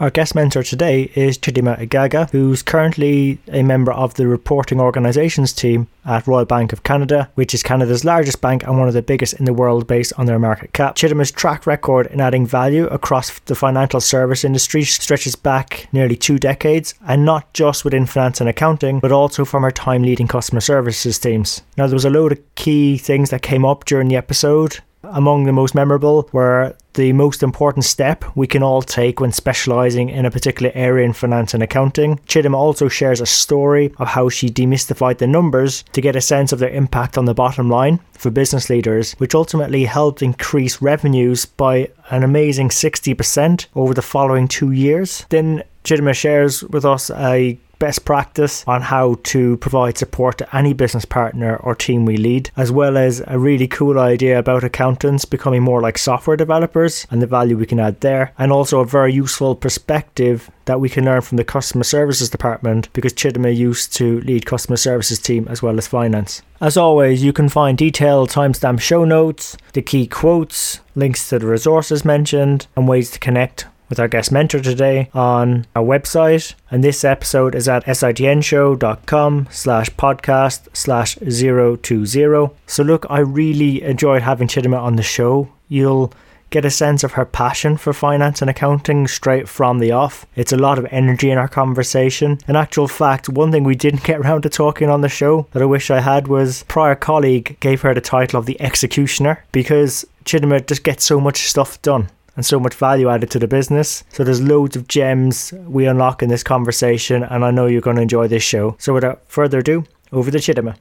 Our guest mentor today is Chidima Igaga, who's currently a member of the reporting organisations team at Royal Bank of Canada, which is Canada's largest bank and one of the biggest in the world based on their market cap. Chidima's track record in adding value across the financial service industry stretches back nearly two decades, and not just within finance and accounting, but also from her time leading customer services teams. Now, there was a load of key things that came up during the episode. Among the most memorable were the most important step we can all take when specialising in a particular area in finance and accounting. Chidima also shares a story of how she demystified the numbers to get a sense of their impact on the bottom line for business leaders, which ultimately helped increase revenues by an amazing 60% over the following two years. Then Chidima shares with us a best practice on how to provide support to any business partner or team we lead, as well as a really cool idea about accountants becoming more like software developers and the value we can add there, and also a very useful perspective that we can learn from the customer services department because Chidima used to lead customer services team as well as finance. As always, you can find detailed timestamp show notes, the key quotes, links to the resources mentioned, and ways to connect with our guest mentor today on our website. And this episode is at sitnshow.com slash podcast slash 020. So look, I really enjoyed having Chidima on the show. You'll get a sense of her passion for finance and accounting straight from the off. It's a lot of energy in our conversation. In actual fact, one thing we didn't get around to talking on the show that I wish I had was prior colleague gave her the title of the executioner because Chidima just gets so much stuff done and so much value added to the business. So there's loads of gems we unlock in this conversation, and I know you're going to enjoy this show. So without further ado, over to Chidima.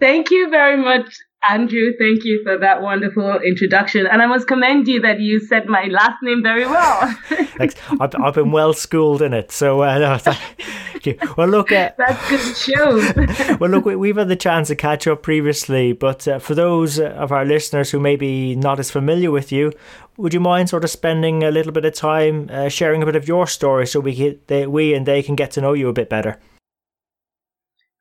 Thank you very much, Andrew. Thank you for that wonderful introduction. And I must commend you that you said my last name very well. Thanks. I've, I've been well schooled in it. So, uh, no, thank you. Well, look, uh, that's good show. well, look, we, have had the chance to catch up previously, but uh, for those of our listeners who may be not as familiar with you, would you mind sort of spending a little bit of time uh, sharing a bit of your story so we, can, they, we and they can get to know you a bit better?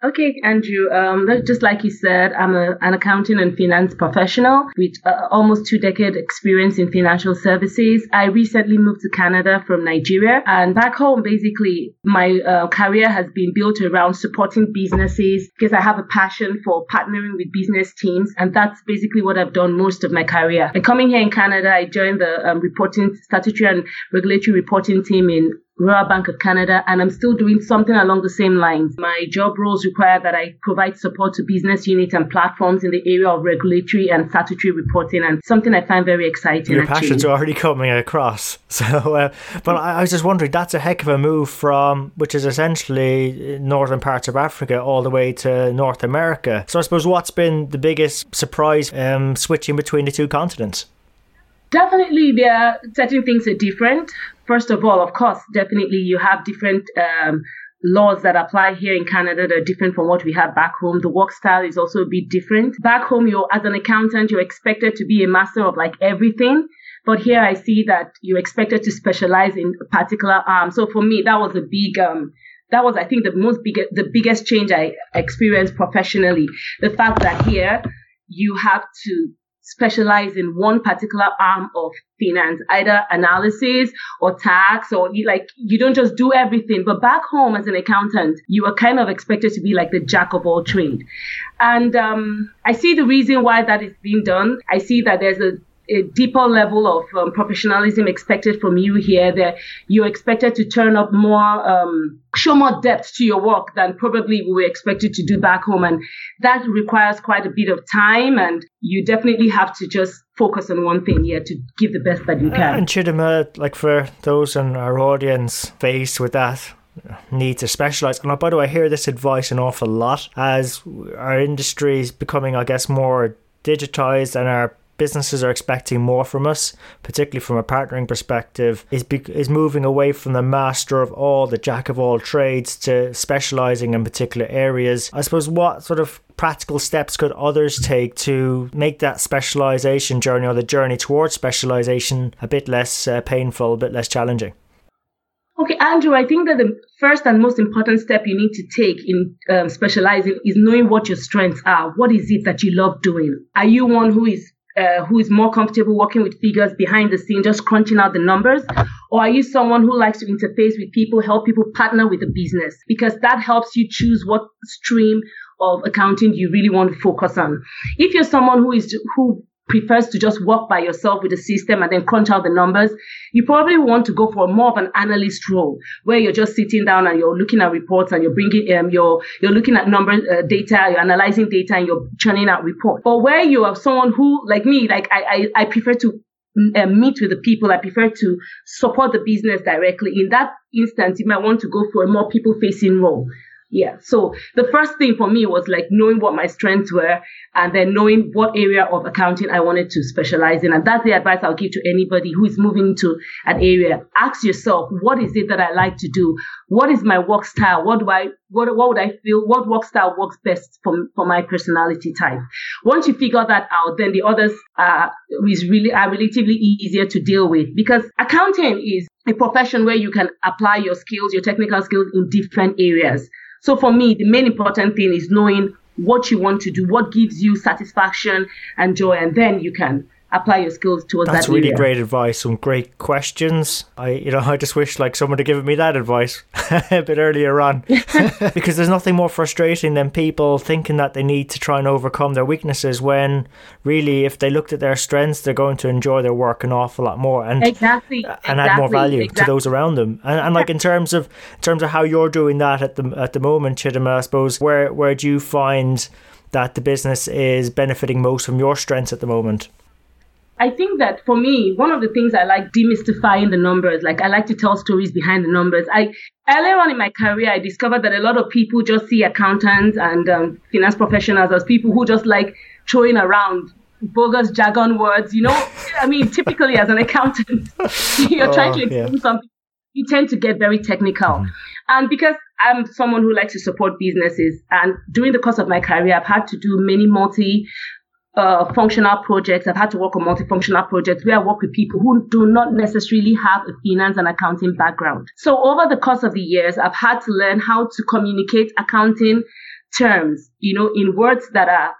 Okay, Andrew. Um, just like you said, I'm a, an accounting and finance professional with uh, almost two decade experience in financial services. I recently moved to Canada from Nigeria, and back home, basically, my uh, career has been built around supporting businesses because I have a passion for partnering with business teams, and that's basically what I've done most of my career. And coming here in Canada, I joined the um, reporting statutory and regulatory reporting team in Royal Bank of Canada, and I'm still doing something along the same lines. My job roles require that I provide support to business units and platforms in the area of regulatory and statutory reporting, and something I find very exciting. Your passions are already coming across. So, uh, but I, I was just wondering, that's a heck of a move from, which is essentially northern parts of Africa, all the way to North America. So, I suppose what's been the biggest surprise um, switching between the two continents? Definitely, there are certain things are different. First of all, of course, definitely you have different um, laws that apply here in Canada that are different from what we have back home. The work style is also a bit different. Back home, you're as an accountant, you're expected to be a master of like everything. But here I see that you're expected to specialize in a particular arm. So for me, that was a big um, that was I think the most big the biggest change I experienced professionally. The fact that here you have to specialize in one particular arm of finance, either analysis or tax, or like you don't just do everything. But back home as an accountant, you are kind of expected to be like the jack of all trade. And um, I see the reason why that is being done. I see that there's a a deeper level of um, professionalism expected from you here that you're expected to turn up more um, show more depth to your work than probably we were expected to do back home and that requires quite a bit of time and you definitely have to just focus on one thing here to give the best that you can and Chidima like for those in our audience faced with that need to specialize. And by the way, I hear this advice an awful lot as our industry is becoming, I guess, more digitized and our businesses are expecting more from us, particularly from a partnering perspective, is be- is moving away from the master of all, the jack of all trades, to specializing in particular areas. I suppose what sort of practical steps could others take to make that specialization journey or the journey towards specialization a bit less uh, painful, a bit less challenging? Okay, Andrew, I think that the first and most important step you need to take in um, specializing is knowing what your strengths are. What is it that you love doing? Are you one who is uh, who is more comfortable working with figures behind the scene, just crunching out the numbers? Or are you someone who likes to interface with people, help people partner with the business? Because that helps you choose what stream of accounting you really want to focus on. If you're someone who is who prefers to just work by yourself with the system and then crunch out the numbers, you probably want to go for more of an analyst role where you're just sitting down and you're looking at reports and you're bringing um you're you're looking at number uh, data, you're analyzing data and you're churning out reports. But where you are someone who like me, like I I, I prefer to uh, meet with the people. I prefer to support the business directly. In that instance, you might want to go for a more people facing role yeah. So the first thing for me was like knowing what my strengths were and then knowing what area of accounting I wanted to specialize in. And that's the advice I'll give to anybody who is moving to an area. Ask yourself, what is it that I like to do? What is my work style? What do I, what, what would I feel? What work style works best for, for my personality type? Once you figure that out, then the others are, is really, are relatively easier to deal with because accounting is a profession where you can apply your skills, your technical skills in different areas. So for me, the main important thing is knowing what you want to do, what gives you satisfaction and joy, and then you can apply your skills towards that. That's that really area. great advice. Some great questions. I, you know, I just wish like someone had given me that advice a bit earlier on, because there's nothing more frustrating than people thinking that they need to try and overcome their weaknesses when really, if they looked at their strengths, they're going to enjoy their work an awful lot more and exactly uh, and add more value exactly. to those around them. And, and like in terms of in terms of how you're doing that at the at the moment, Chidima, I suppose where where do you find that the business is benefiting most from your strengths at the moment? I think that for me, one of the things I like demystifying the numbers. Like I like to tell stories behind the numbers. I earlier on in my career, I discovered that a lot of people just see accountants and um, finance professionals as people who just like throwing around bogus jargon words. You know, I mean, typically as an accountant, you're Oh, trying to yeah. explain something. You tend to get very technical. And because I'm someone who likes to support businesses, and during the course of my career, I've had to do many multi uh, functional projects. I've had to work on multifunctional projects where I work with people who do not necessarily have a finance and accounting background. So over the course of the years, I've had to learn how to communicate accounting terms, you know, in words that are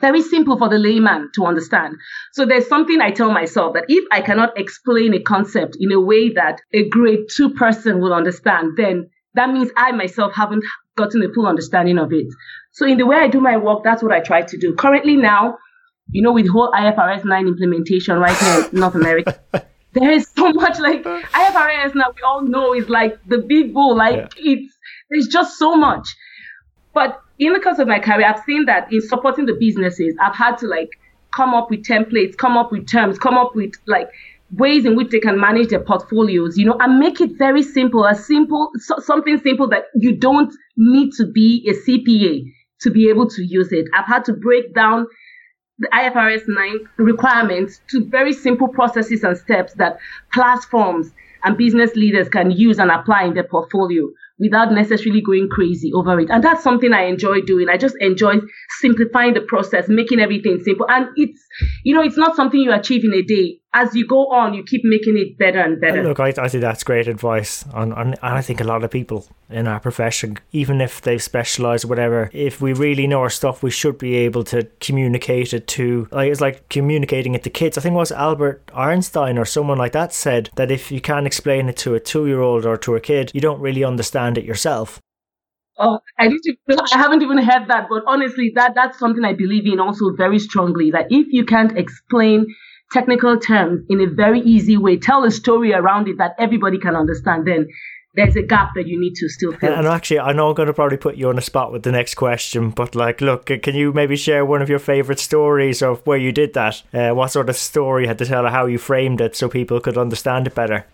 very simple for the layman to understand. So there's something I tell myself that if I cannot explain a concept in a way that a grade two person will understand, then that means I myself haven't gotten a full understanding of it. So in the way I do my work, that's what I try to do. Currently now, you know, with whole IFRS 9 implementation right here in North America, there is so much like IFRS now we all know is like the big bull. Like it's there's just so much. But in the course of my career, I've seen that in supporting the businesses, I've had to like come up with templates, come up with terms, come up with like ways in which they can manage their portfolios, you know, and make it very simple, as simple, so, something simple that you don't need to be a CPA to be able to use it. I've had to break down the IFRS 9 requirements to very simple processes and steps that platforms and business leaders can use and apply in their portfolio without necessarily going crazy over it. And that's something I enjoy doing. I just enjoy simplifying the process, making everything simple. And it's, you know, it's not something you achieve in a day. As you go on, you keep making it better and better. Look, I, I think that's great advice. And I think a lot of people in our profession, even if they've specialised whatever, if we really know our stuff, we should be able to communicate it to, like, it's like communicating it to kids. I think it was Albert Einstein or someone like that said that if you can't explain it to a two year old or to a kid, you don't really understand it yourself. Oh, I to. I haven't even heard that, but honestly, that that's something I believe in also very strongly. That if you can't explain technical terms in a very easy way, tell a story around it that everybody can understand, then there's a gap that you need to still fill. And actually, I know I'm going to probably put you on the spot with the next question, but like, look, can you maybe share one of your favourite stories of where you did that? Uh, what sort of story had to tell, or how you framed it, so people could understand it better?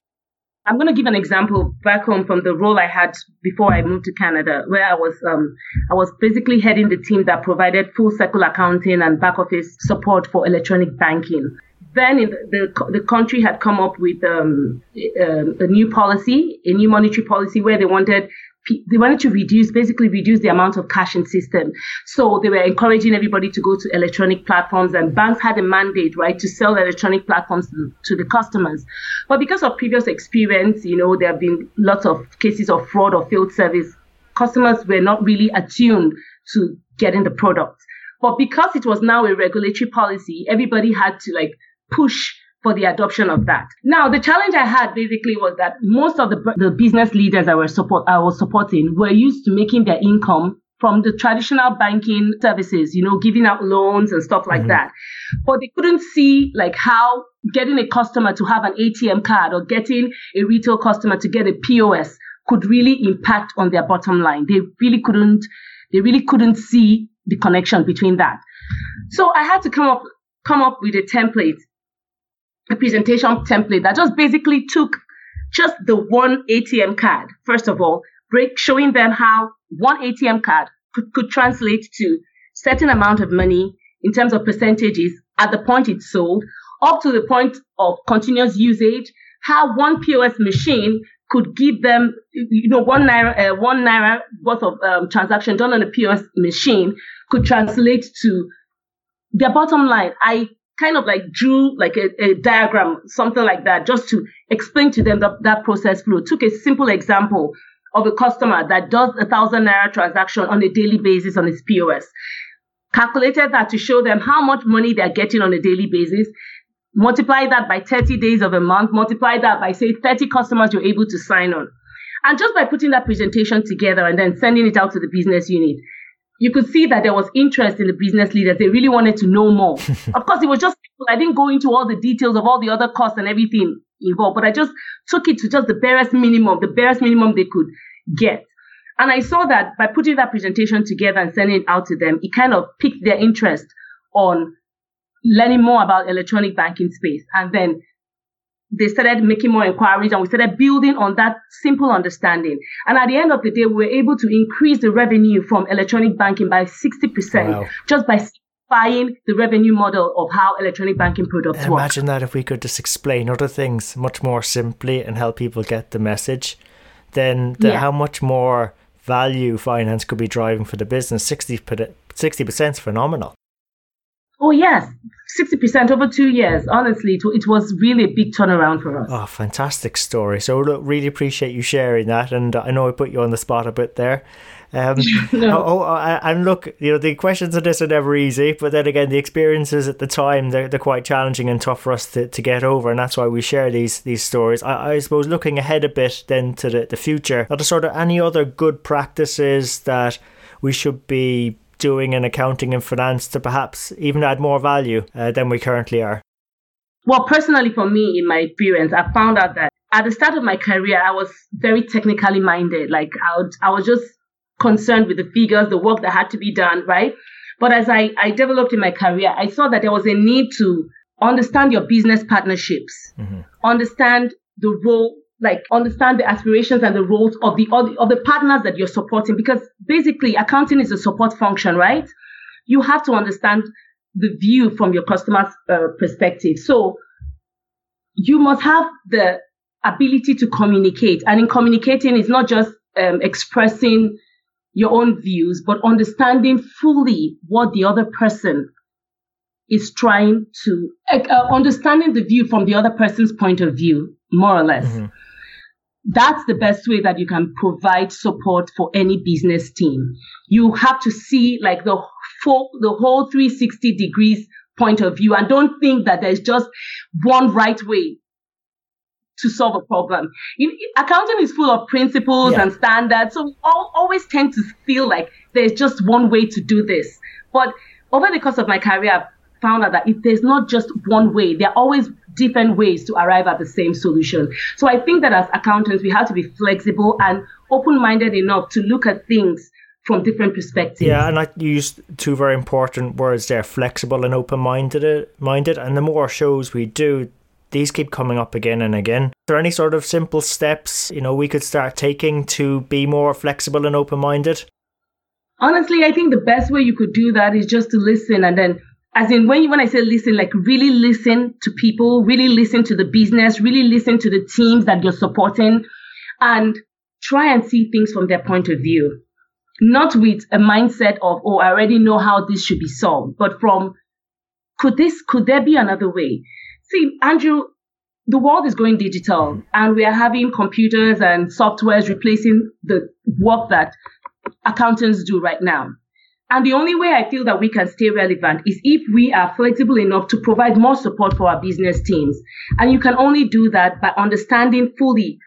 I'm going to give an example back home from the role I had before I moved to Canada, where I was um, I was basically heading the team that provided full cycle accounting and back office support for electronic banking. Then the, the, the country had come up with um, a, um, a new policy, a new monetary policy, where they wanted they wanted to reduce, basically reduce the amount of cash in system. So they were encouraging everybody to go to electronic platforms and banks had a mandate, right, to sell electronic platforms to the customers. But because of previous experience, you know, there have been lots of cases of fraud or failed service. Customers were not really attuned to getting the product. But because it was now a regulatory policy, everybody had to like push for the adoption of that. Now, the challenge I had basically was that most of the, the business leaders I, were support, I was supporting were used to making their income from the traditional banking services, you know, giving out loans and stuff like mm-hmm. that. But they couldn't see like how getting a customer to have an ATM card or getting a retail customer to get a POS could really impact on their bottom line. They really couldn't, they really couldn't see the connection between that. So I had to come up, come up with a template a presentation template that just basically took just the one ATM card, first of all, break, showing them how one ATM card could, could translate to certain amount of money in terms of percentages at the point it's sold, up to the point of continuous usage, how one POS machine could give them, you know, one naira, uh, one naira worth of um, transaction done on a POS machine could translate to their bottom line. I kind of like drew like a, a, diagram, something like that, just to explain to them that, that process flow. Took a simple example of a customer that does a thousand naira transaction on a daily basis on his POS. Calculated that to show them how much money they're getting on a daily basis. Multiply that by 30 days of a month. Multiply that by say 30 customers you're able to sign on. And just by putting that presentation together and then sending it out to the business unit, you could see that there was interest in the business leaders. They really wanted to know more. of course, it was just, I didn't go into all the details of all the other costs and everything involved, but I just took it to just the barest minimum, the barest minimum they could get. And I saw that by putting that presentation together and sending it out to them, it kind of piqued their interest on learning more about electronic banking space. And then they started making more inquiries and we started building on that simple understanding. And at the end of the day, we were able to increase the revenue from electronic banking by 60% wow. just by simplifying the revenue model of how electronic banking products work. Imagine that if we could just explain other things much more simply and help people get the message, then the, yeah. how much more value finance could be driving for the business. 60 60% is phenomenal. Oh, yes. 60% over two years. Honestly, it was really a big turnaround for us. Oh, fantastic story. So, look, really appreciate you sharing that. And I know I put you on the spot a bit there. Um, no. oh, oh, and look, you know, the questions of this are never easy, but then again, the experiences at the time, they're, they're quite challenging and tough for us to, to get over. And that's why we share these these stories. I, I suppose looking ahead a bit then to the, the future, are there sort of any other good practices that we should be doing in accounting and finance to perhaps even add more value uh, than we currently are? Well, personally, for me, in my experience, I found out that at the start of my career, I was very technically minded. Like I, would, I was just concerned with the figures, the work that had to be done, right? But as I, I developed in my career, I saw that there was a need to understand your business partnerships, mm-hmm. understand the role like understand the aspirations and the roles of the of the partners that you're supporting. Because basically accounting is a support function right? You have to understand the view from your customer's uh, perspective. So you must have the ability to communicate. And in communicating it's not just um, expressing your own views but understanding fully what the other person is trying to uh, understanding the view from the other person's point of view more or less. Mm-hmm that's the best way that you can provide support for any business team. You have to see like the full, the whole 360 degrees point of view and don't think that there's just one right way to solve a problem. In, accounting is full of principles yeah. and standards. So we all, always tend to feel like there's just one way to do this. But over the course of my career, I've found out that if there's not just one way, there are always different ways to arrive at the same solution. So I think that as accountants, we have to be flexible and open minded enough to look at things from different perspectives. Yeah, and I used two very important words there: flexible and open minded. Minded, and the more shows we do, these keep coming up again and again. Are there any sort of simple steps, you know, we could start taking to be more flexible and open minded? Honestly, I think the best way you could do that is just to listen and then as in when when I say listen, like really listen to people, really listen to the business, really listen to the teams that you're supporting, and try and see things from their point of view. Not with a mindset of, oh, I already know how this should be solved, but from could this could there be another way? See, Andrew, the world is going digital and we are having computers and softwares replacing the work that accountants do right now. And the only way I feel that we can stay relevant is if we are flexible enough to provide more support for our business teams. And you can only do that by understanding fully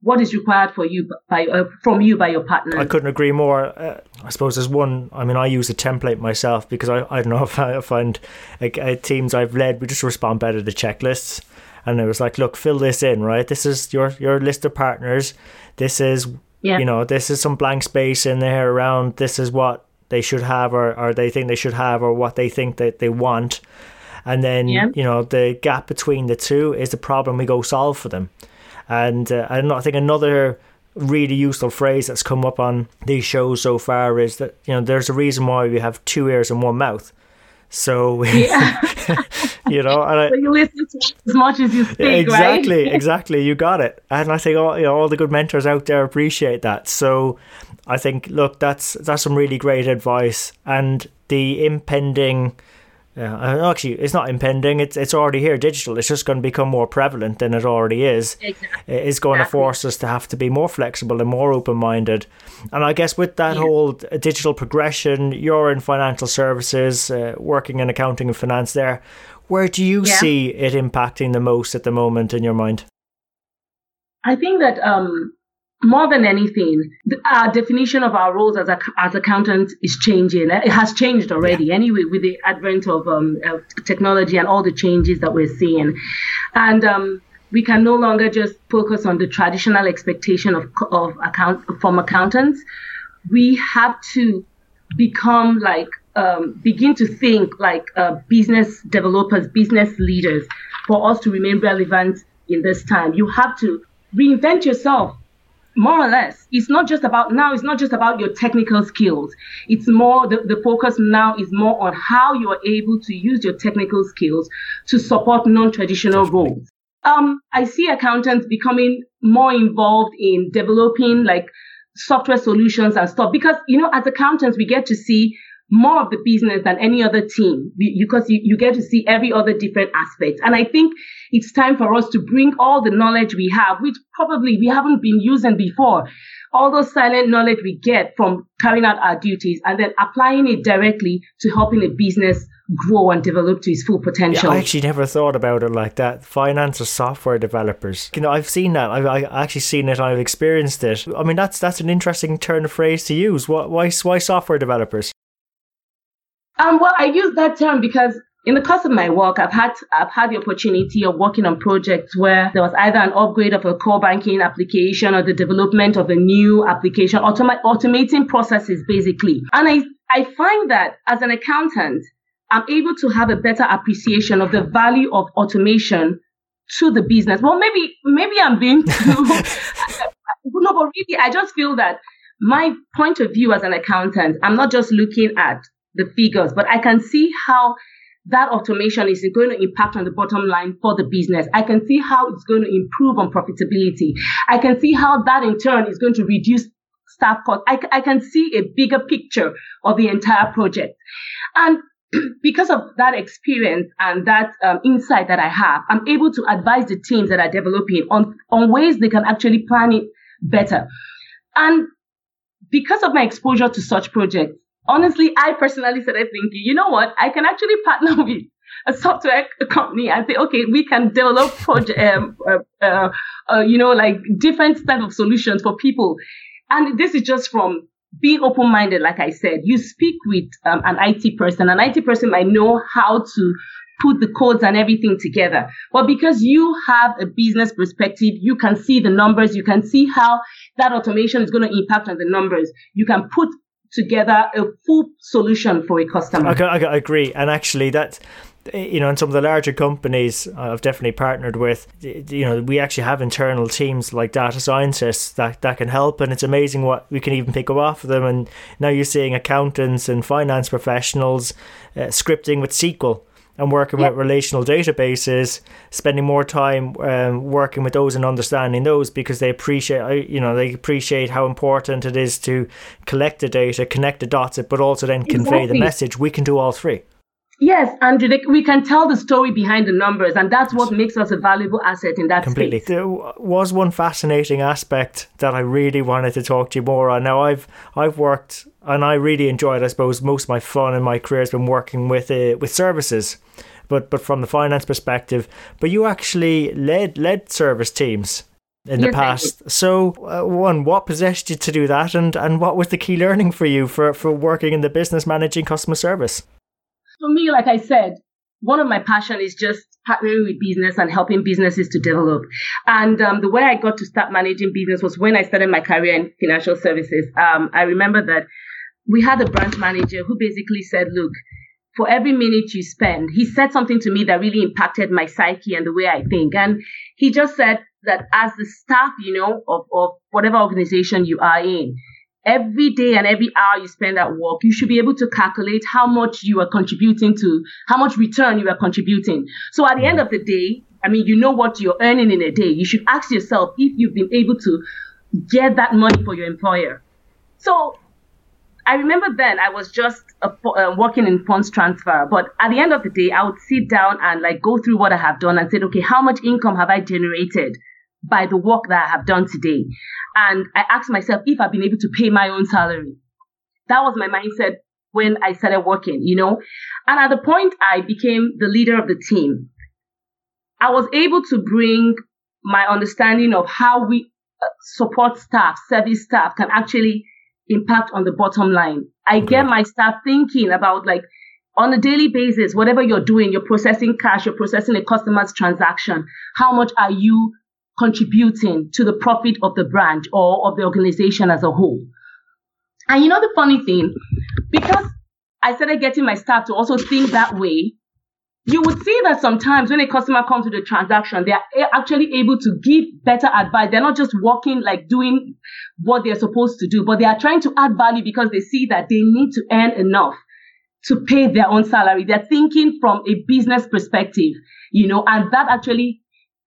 what is required for you by uh, from you by your partner. I couldn't agree more. Uh, I suppose there's one. I mean, I use a template myself because I, I don't know if I find like uh, teams I've led we just respond better to checklists. And it was like, look, fill this in, right? This is your your list of partners. This is yeah. you know, this is some blank space in there around. This is what they should have or, or they think they should have or what they think that they want and then yeah. you know the gap between the two is the problem we go solve for them and uh, I, I think another really useful phrase that's come up on these shows so far is that you know there's a reason why we have two ears and one mouth so yeah. you know and I, so you listen to as much as you speak exactly right? exactly you got it and i think all, you know, all the good mentors out there appreciate that so I think look, that's that's some really great advice, and the impending. Uh, actually, it's not impending. It's it's already here. Digital. It's just going to become more prevalent than it already is. Exactly. It is going exactly. to force us to have to be more flexible and more open minded. And I guess with that yeah. whole digital progression, you're in financial services, uh, working in accounting and finance. There, where do you yeah. see it impacting the most at the moment in your mind? I think that um, more than anything, our definition of our roles as, a, as accountants is changing. It has changed already, yeah. anyway, with the advent of, um, of, technology and all the changes that we're seeing. And um, we can no longer just focus on the traditional expectation of, of account from accountants. We have to become like um, begin to think like uh, business developers, business leaders, for us to remain relevant in this time. You have to reinvent yourself more or less it's not just about now it's not just about your technical skills. It's more the, the focus now is more on how you are able to use your technical skills to support non-traditional roles. Um, i see accountants becoming more involved in developing like software solutions and stuff because you know as accountants we get to see more of the business than any other team because you, you get to see every other different aspect. And I think it's time for us to bring all the knowledge we have, which probably we haven't been using before, all those silent knowledge we get from carrying out our duties and then applying it directly to helping a business grow and develop to its full potential. Yeah, I actually never thought about it like that. Finance or software developers. You know, I've seen that. I've, I've actually seen it. I've experienced it. I mean, that's that's an interesting turn of phrase to use. Why why, why software developers? Um, well, I use that term because in the course of my work, I've had I've had the opportunity of working on projects where there was either an upgrade of a core banking application or the development of a new application, automa- automating processes basically. And I I find that as an accountant, I'm able to have a better appreciation of the value of automation to the business. Well, maybe maybe I'm being too no, but really, I just feel that my point of view as an accountant, I'm not just looking at the figures, but I can see how that automation is going to impact on the bottom line for the business. I can see how it's going to improve on profitability. I can see how that in turn is going to reduce staff costs. I, I can see a bigger picture of the entire project. And because of that experience and that um, insight that I have, I'm able to advise the teams that are developing on, on ways they can actually plan it better. And because of my exposure to such projects, honestly, I personally started thinking, you know what? I can actually partner with a software company and say, okay, we can develop project, um, uh, uh, uh, you know, like different type of solutions for people. And this is just from being open-minded. Like I said, you speak with um, an IT person. An IT person might know how to put the codes and everything together. But because you have a business perspective, you can see the numbers, you can see how that automation is going to impact on the numbers. You can put together a full solution for a customer. I, I, I agree, and actually, that you know, in some of the larger companies I've definitely partnered with, you know, we actually have internal teams like data scientists that, that can help. And it's amazing what we can even pick up off of them. And now you're seeing accountants and finance professionals uh, scripting with SQL and working with relational databases, spending more time um, working with those and understanding those because they appreciate, you know, they appreciate how important it is to collect the data, connect the dots, but also then convey exactly. the message. We can do all three. Yes, Andrew, we can tell the story behind the numbers, and that's what makes us a valuable asset in that Completely. Space. There was one fascinating aspect that I really wanted to talk to you more on. Now, I've I've worked, and I really enjoyed. I suppose most of my fun in my career has been working with uh, with services, but but from the finance perspective. But you actually led led service teams in the yes, past. So, uh, one, what possessed you to do that, and and what was the key learning for you for for working in the business managing customer service? For me, like I said, one of my passion is just partnering with business and helping businesses to develop. And um, the way I got to start managing business was when I started my career in financial services. Um, I remember that we had a branch manager who basically said, look, for every minute you spend, he said something to me that really impacted my psyche and the way I think. And he just said that as the staff, you know, of, of whatever organization you are in, every day and every hour you spend at work, you should be able to calculate how much you are contributing to, how much return you are contributing. So at the end of the day, I mean, you know what you're earning in a day. You should ask yourself if you've been able to get that money for your employer. So I remember then I was just uh, uh, working in funds transfer, but at the end of the day, I would sit down and like go through what I have done and say, okay, how much income have I generated by the work that I have done today? And I asked myself if I've been able to pay my own salary. That was my mindset when I started working, you know. And at the point I became the leader of the team, I was able to bring my understanding of how we uh, support staff, service staff can actually impact on the bottom line. I okay. get my staff thinking about like on a daily basis, whatever you're doing, you're processing cash, you're processing a customer's transaction. How much are you contributing to the profit of the branch or of the organization as a whole. And you know the funny thing, because I started getting my staff to also think that way, you would see that sometimes when a customer comes to the transaction, they are actually able to give better advice. They're not just walking like doing what they're supposed to do, but they are trying to add value because they see that they need to earn enough to pay their own salary. They're thinking from a business perspective, you know, and that actually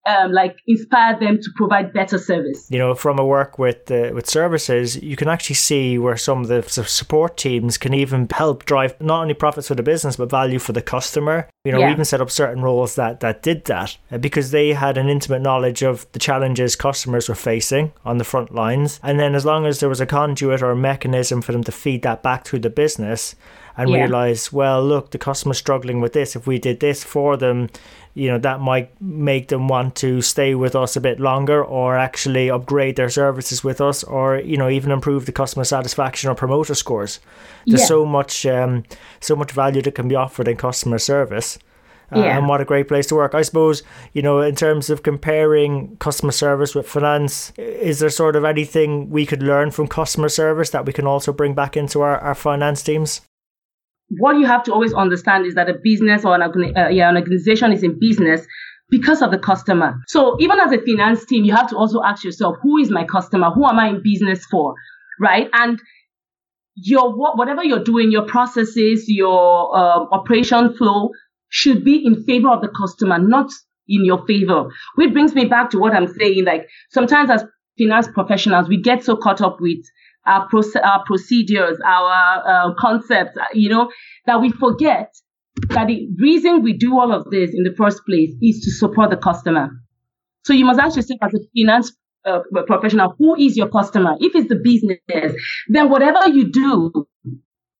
um, like inspire them to provide better service. You know, from a work with uh, with services, you can actually see where some of the support teams can even help drive not only profits for the business but value for the customer. You know, yeah. we even set up certain roles that that did that uh, because they had an intimate knowledge of the challenges customers were facing on the front lines, and then as long as there was a conduit or a mechanism for them to feed that back through the business and yeah. realize, well, look, the customer's struggling with this. If we did this for them, you know, that might make them want to stay with us a bit longer or actually upgrade their services with us or, you know, even improve the customer satisfaction or promoter scores. There's yeah. so much, um, so much value that can be offered in customer service. Uh, yeah. and what a great place to work. I suppose, you know, in terms of comparing customer service with finance, is there sort of anything we could learn from customer service that we can also bring back into our, our finance teams? What you have to always understand is that a business or an, uh, yeah, an organization is in business because of the customer. So even as a finance team, you have to also ask yourself, who is my customer? Who am I in business for? Right? And your whatever you're doing, your processes, your uh, operation flow should be in favor of the customer, not in your favor. Which brings me back to what I'm saying. Like sometimes as finance professionals, we get so caught up with our, proce- our procedures, our uh, concepts, uh, you know, that we forget that the reason we do all of this in the first place is to support the customer. So you must ask yourself as a finance uh, professional, who is your customer? If it's the business, then whatever you do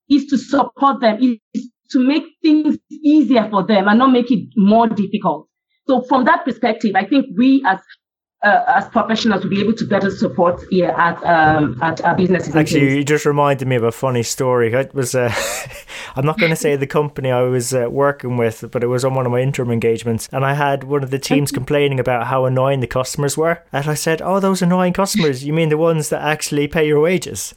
is to support them, is to make things easier for them and not make it more difficult. So from that perspective, I think we as uh, as professionals to be able to better support here at um, at our businesses. Actually, you just reminded me of a funny story. It was uh, I'm not going to say the company I was uh, working with, but it was on one of my interim engagements, and I had one of the teams complaining about how annoying the customers were, and I said, "Oh, those annoying customers? You mean the ones that actually pay your wages?"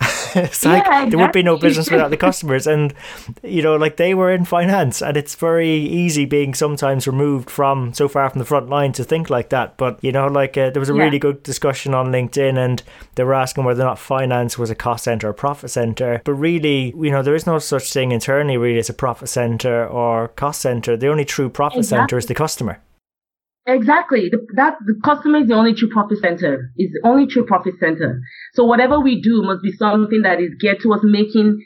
it's like yeah, exactly. there would be no business without the customers. And, you know, like they were in finance and it's very easy being sometimes removed from so far from the front line to think like that. But, you know, like uh, there was a yeah. really good discussion on LinkedIn and they were asking whether or not finance was a cost center or profit center. But really, you know, there is no such thing internally really as a profit center or cost center. The only true profit exactly. center is the customer. Exactly. The, that the customer is the only true profit center. Is the only true profit center. So whatever we do must be something that is geared towards making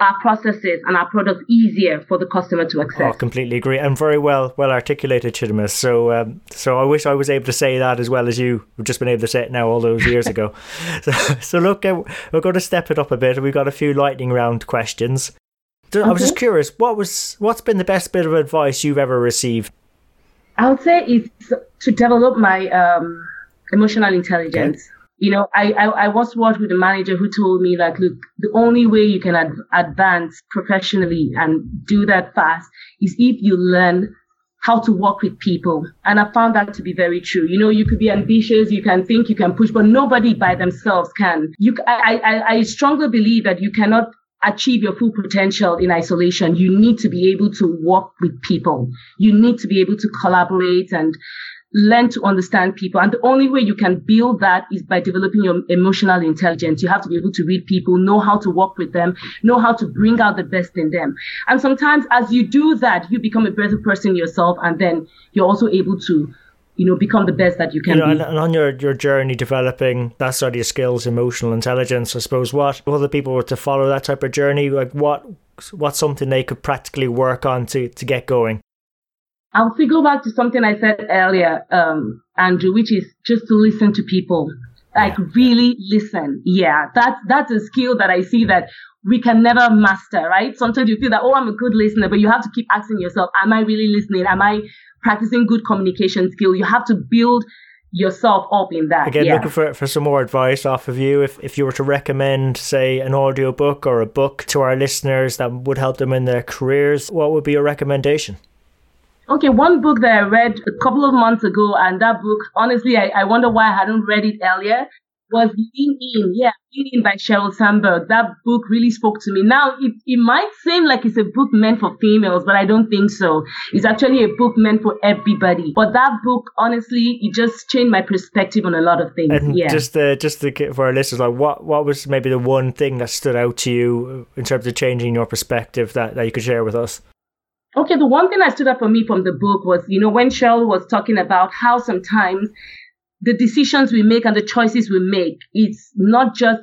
our processes and our products easier for the customer to access. Oh, completely agree, and very well well articulated, Chidima. So, um, so I wish I was able to say that as well as you. We've just been able to say it now all those years ago. so, so look, uh, we're going to step it up a bit. We've got a few lightning round questions. I was just curious, what was what's been the best bit of advice you've ever received? I would say it's to develop my um, emotional intelligence. Okay. You know, I, I, I once worked with a manager who told me like, look, the only way you can ad- advance professionally and do that fast is if you learn how to work with people. And I found that to be very true. You know, you could be ambitious, you can think, you can push, but nobody by themselves can. You, I, I, I strongly believe that you cannot achieve your full potential in isolation, you need to be able to work with people. You need to be able to collaborate and learn to understand people. And the only way you can build that is by developing your emotional intelligence. You have to be able to read people, know how to work with them, know how to bring out the best in them. And sometimes as you do that, you become a better person yourself. And then you're also able to you know, become the best that you can you know, be. And on your, your journey developing that sort of skills, emotional intelligence, I suppose, what other people were to follow that type of journey, like what what's something they could practically work on to, to get going? I'll still go back to something I said earlier, um, Andrew, which is just to listen to people. Like yeah. really listen. Yeah, that's that's a skill that I see that we can never master, right? Sometimes you feel that, oh, I'm a good listener, but you have to keep asking yourself, am I really listening? Am I practicing good communication skill. You have to build yourself up in that. Again, yeah. looking for, for some more advice off of you. If, if you were to recommend, say, an audio book or a book to our listeners that would help them in their careers, what would be your recommendation? Okay, one book that I read a couple of months ago, and that book, honestly, I, I wonder why I hadn't read it earlier was Lean In. Yeah, Lean In by Sheryl Sandberg. That book really spoke to me. Now, it, it might seem like it's a book meant for females, but I don't think so. It's actually a book meant for everybody. But that book, honestly, it just changed my perspective on a lot of things. And yeah. just uh, just to, for our listeners, like what what was maybe the one thing that stood out to you in terms of changing your perspective that, that you could share with us? Okay, the one thing that stood out for me from the book was, you know, when Sheryl was talking about how sometimes the decisions we make and the choices we make, it's not just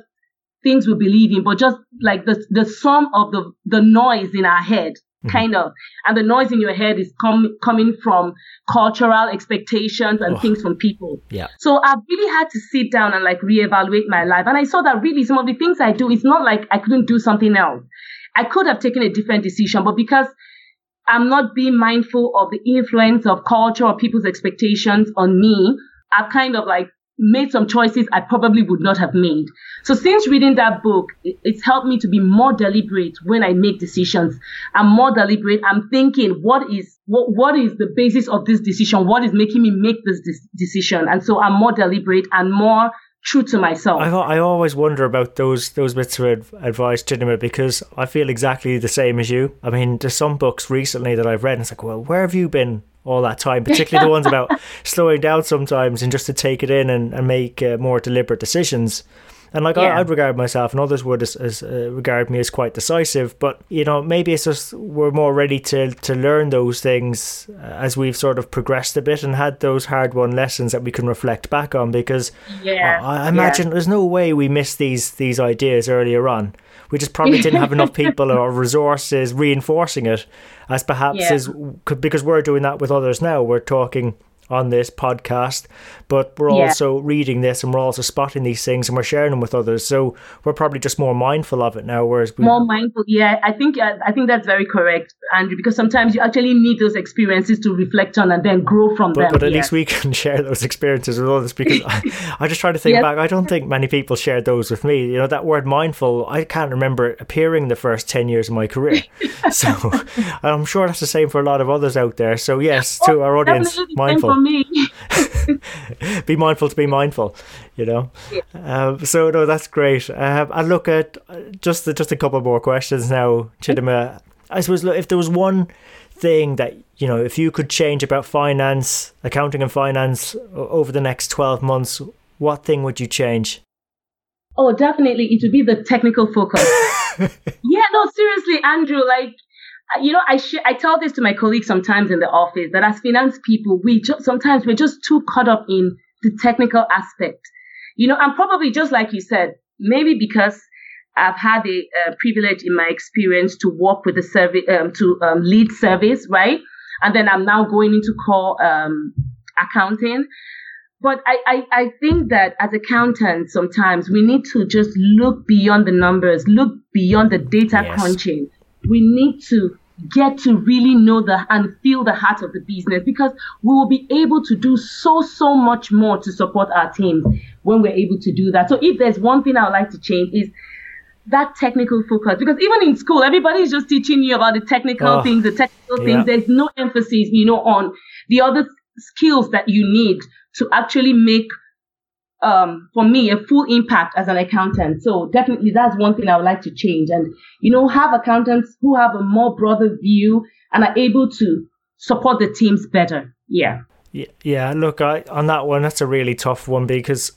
things we believe in, but just like the, the sum of the, the noise in our head, mm-hmm. kind of. And the noise in your head is com- coming from cultural expectations and oh. things from people. Yeah. So I really had to sit down and like reevaluate my life. And I saw that really some of the things I do, it's not like I couldn't do something else. I could have taken a different decision, but because I'm not being mindful of the influence of culture or people's expectations on me, I've kind of like made some choices I probably would not have made. So since reading that book, it's helped me to be more deliberate when I make decisions. I'm more deliberate. I'm thinking, what is what what is the basis of this decision? What is making me make this decision? And so I'm more deliberate and more true to myself. I, I always wonder about those those bits of advice, Chidima, because I feel exactly the same as you. I mean, there's some books recently that I've read, and it's like, well, where have you been all that time, particularly the ones about slowing down sometimes and just to take it in and, and make uh, more deliberate decisions. And like yeah. I, would regard myself, and others would as, as uh, regard me as quite decisive. But you know, maybe it's just we're more ready to to learn those things uh, as we've sort of progressed a bit and had those hard won lessons that we can reflect back on. Because yeah, I, I imagine yeah. there's no way we missed these these ideas earlier on. We just probably didn't have enough people or resources reinforcing it, as perhaps is because we're doing that with others now. We're talking on this podcast, but we're yeah. also reading this and we're also spotting these things and we're sharing them with others. So we're probably just more mindful of it now. Whereas we... more mindful, yeah, I think uh, I think that's very correct, Andrew. Because sometimes you actually need those experiences to reflect on and then grow from but, them. But at yeah. least we can share those experiences with others. Because I, I just try to think yes. back. I don't think many people shared those with me. You know that word mindful. I can't remember it appearing the first ten years of my career. so I'm sure that's the same for a lot of others out there. So yes, oh, to our audience, mindful me. be mindful to be mindful, you know. Yeah. Um, so no, that's great. Um, I look at just just a couple more questions now, Chidima. I suppose look, if there was one thing that you know, if you could change about finance, accounting and finance over the next twelve months, what thing would you change? Oh, definitely, it would be the technical focus. yeah, no, seriously, Andrew. Like you know, I sh- I tell this to my colleagues sometimes in the office that as finance people, we just sometimes we're just too caught up in the technical aspect. You know, and probably just like you said, maybe because I've had a, a privilege in my experience to work with the survey, um, to um, lead service, right? And then I'm now going into core um, accounting. But I, I, I think that as accountants, sometimes we need to just look beyond the numbers, look beyond the data yes. crunching we need to get to really know the and feel the heart of the business because we will be able to do so so much more to support our teams when we're able to do that so if there's one thing i would like to change is that technical focus because even in school everybody's just teaching you about the technical oh, things the technical yeah. things there's no emphasis you know on the other skills that you need to actually make um, for me, a full impact as an accountant. So definitely that's one thing I would like to change. And, you know, have accountants who have a more broader view and are able to support the teams better. Yeah. Yeah, look, I, on that one, that's a really tough one because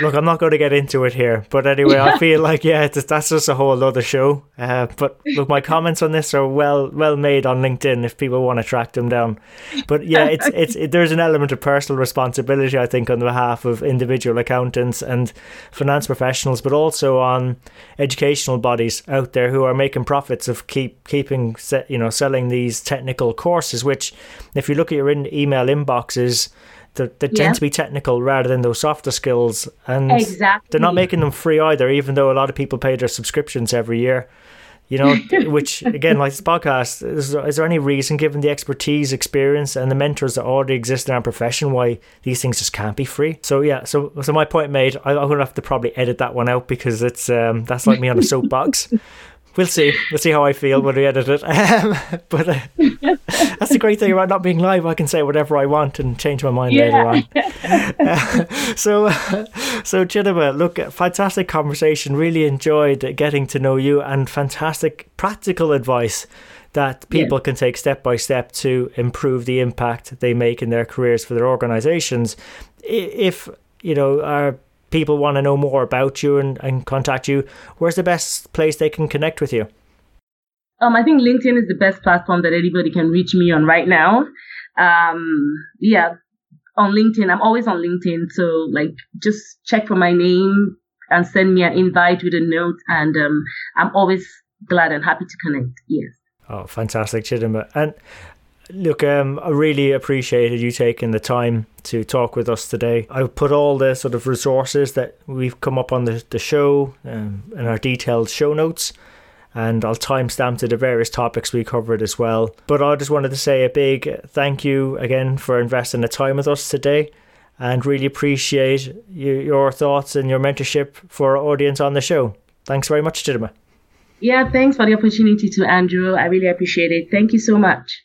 Look, I'm not going to get into it here, but anyway, I feel like yeah, that's just a whole other show. Uh, but look, my comments on this are well well made on LinkedIn if people want to track them down. But yeah, it's it's it, there's an element of personal responsibility, I think, on the behalf of individual accountants and finance professionals, but also on educational bodies out there who are making profits of keep keeping you know selling these technical courses. Which, if you look at your in- email inboxes they, yeah. tend to be technical rather than those softer skills, and exactly. they're not making them free either. Even though a lot of people pay their subscriptions every year, you know, which again, like this podcast, is, is, there any reason, given the expertise, experience, and the mentors that already exist in our profession, why these things just can't be free? So yeah, so so my point made. I, I'm gonna have to probably edit that one out because it's um, that's like me on a soapbox we'll see. We'll see how I feel when we edit it. Um, but uh, that's the great thing about not being live. I can say whatever I want and change my mind yeah. later on. Uh, so, uh, so Chidima, look, fantastic conversation. Really enjoyed getting to know you and fantastic practical advice that people yeah. can take step by step to improve the impact they make in their careers for their organizations. If you know our people want to know more about you and, and contact you, where's the best place they can connect with you? Um, I think LinkedIn is the best platform that anybody can reach me on right now. Um, yeah, on LinkedIn, I'm always on LinkedIn. So like, just check for my name and send me an invite with a note, and um, I'm always glad and happy to connect. Yes. Oh, fantastic, Chidima. And Look, um, I really appreciated you taking the time to talk with us today. I've put all the sort of resources that we've come up on the, the show um, in our detailed show notes, and I'll timestamp to the various topics we covered as well. But I just wanted to say a big thank you again for investing the time with us today and really appreciate you, your thoughts and your mentorship for our audience on the show. Thanks very much, Chidima. Yeah, thanks for the opportunity to Andrew. I really appreciate it. Thank you so much.